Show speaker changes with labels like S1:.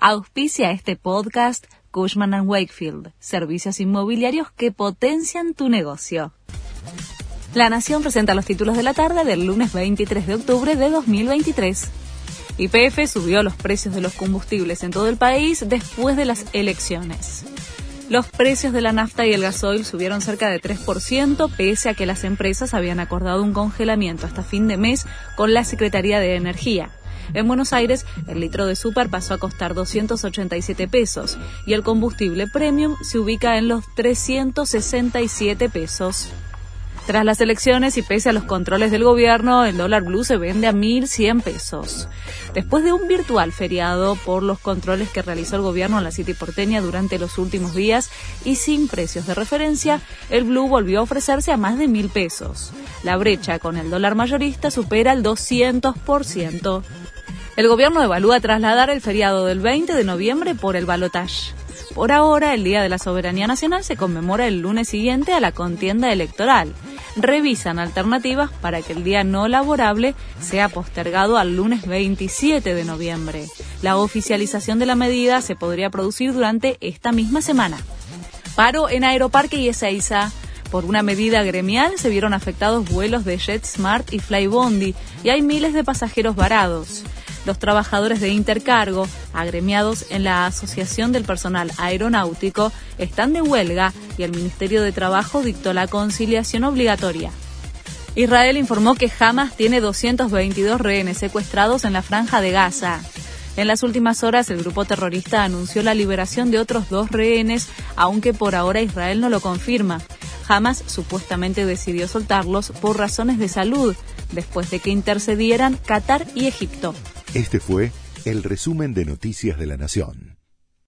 S1: Auspicia este podcast Cushman ⁇ Wakefield, servicios inmobiliarios que potencian tu negocio. La Nación presenta los títulos de la tarde del lunes 23 de octubre de 2023. YPF subió los precios de los combustibles en todo el país después de las elecciones. Los precios de la nafta y el gasoil subieron cerca de 3%, pese a que las empresas habían acordado un congelamiento hasta fin de mes con la Secretaría de Energía. En Buenos Aires, el litro de super pasó a costar 287 pesos y el combustible premium se ubica en los 367 pesos. Tras las elecciones y pese a los controles del gobierno, el dólar blue se vende a 1.100 pesos. Después de un virtual feriado por los controles que realizó el gobierno en la City porteña durante los últimos días y sin precios de referencia, el blue volvió a ofrecerse a más de 1.000 pesos. La brecha con el dólar mayorista supera el 200%. El gobierno evalúa trasladar el feriado del 20 de noviembre por el balotaje. Por ahora, el Día de la Soberanía Nacional se conmemora el lunes siguiente a la contienda electoral revisan alternativas para que el día no laborable sea postergado al lunes 27 de noviembre. La oficialización de la medida se podría producir durante esta misma semana. Paro en Aeroparque y Ezeiza. Por una medida gremial se vieron afectados vuelos de JetSmart y Flybondi y hay miles de pasajeros varados. Los trabajadores de Intercargo, agremiados en la Asociación del Personal Aeronáutico, están de huelga y el Ministerio de Trabajo dictó la conciliación obligatoria. Israel informó que Hamas tiene 222 rehenes secuestrados en la franja de Gaza. En las últimas horas, el grupo terrorista anunció la liberación de otros dos rehenes, aunque por ahora Israel no lo confirma. Hamas supuestamente decidió soltarlos por razones de salud, después de que intercedieran Qatar y Egipto.
S2: Este fue el resumen de Noticias de la Nación.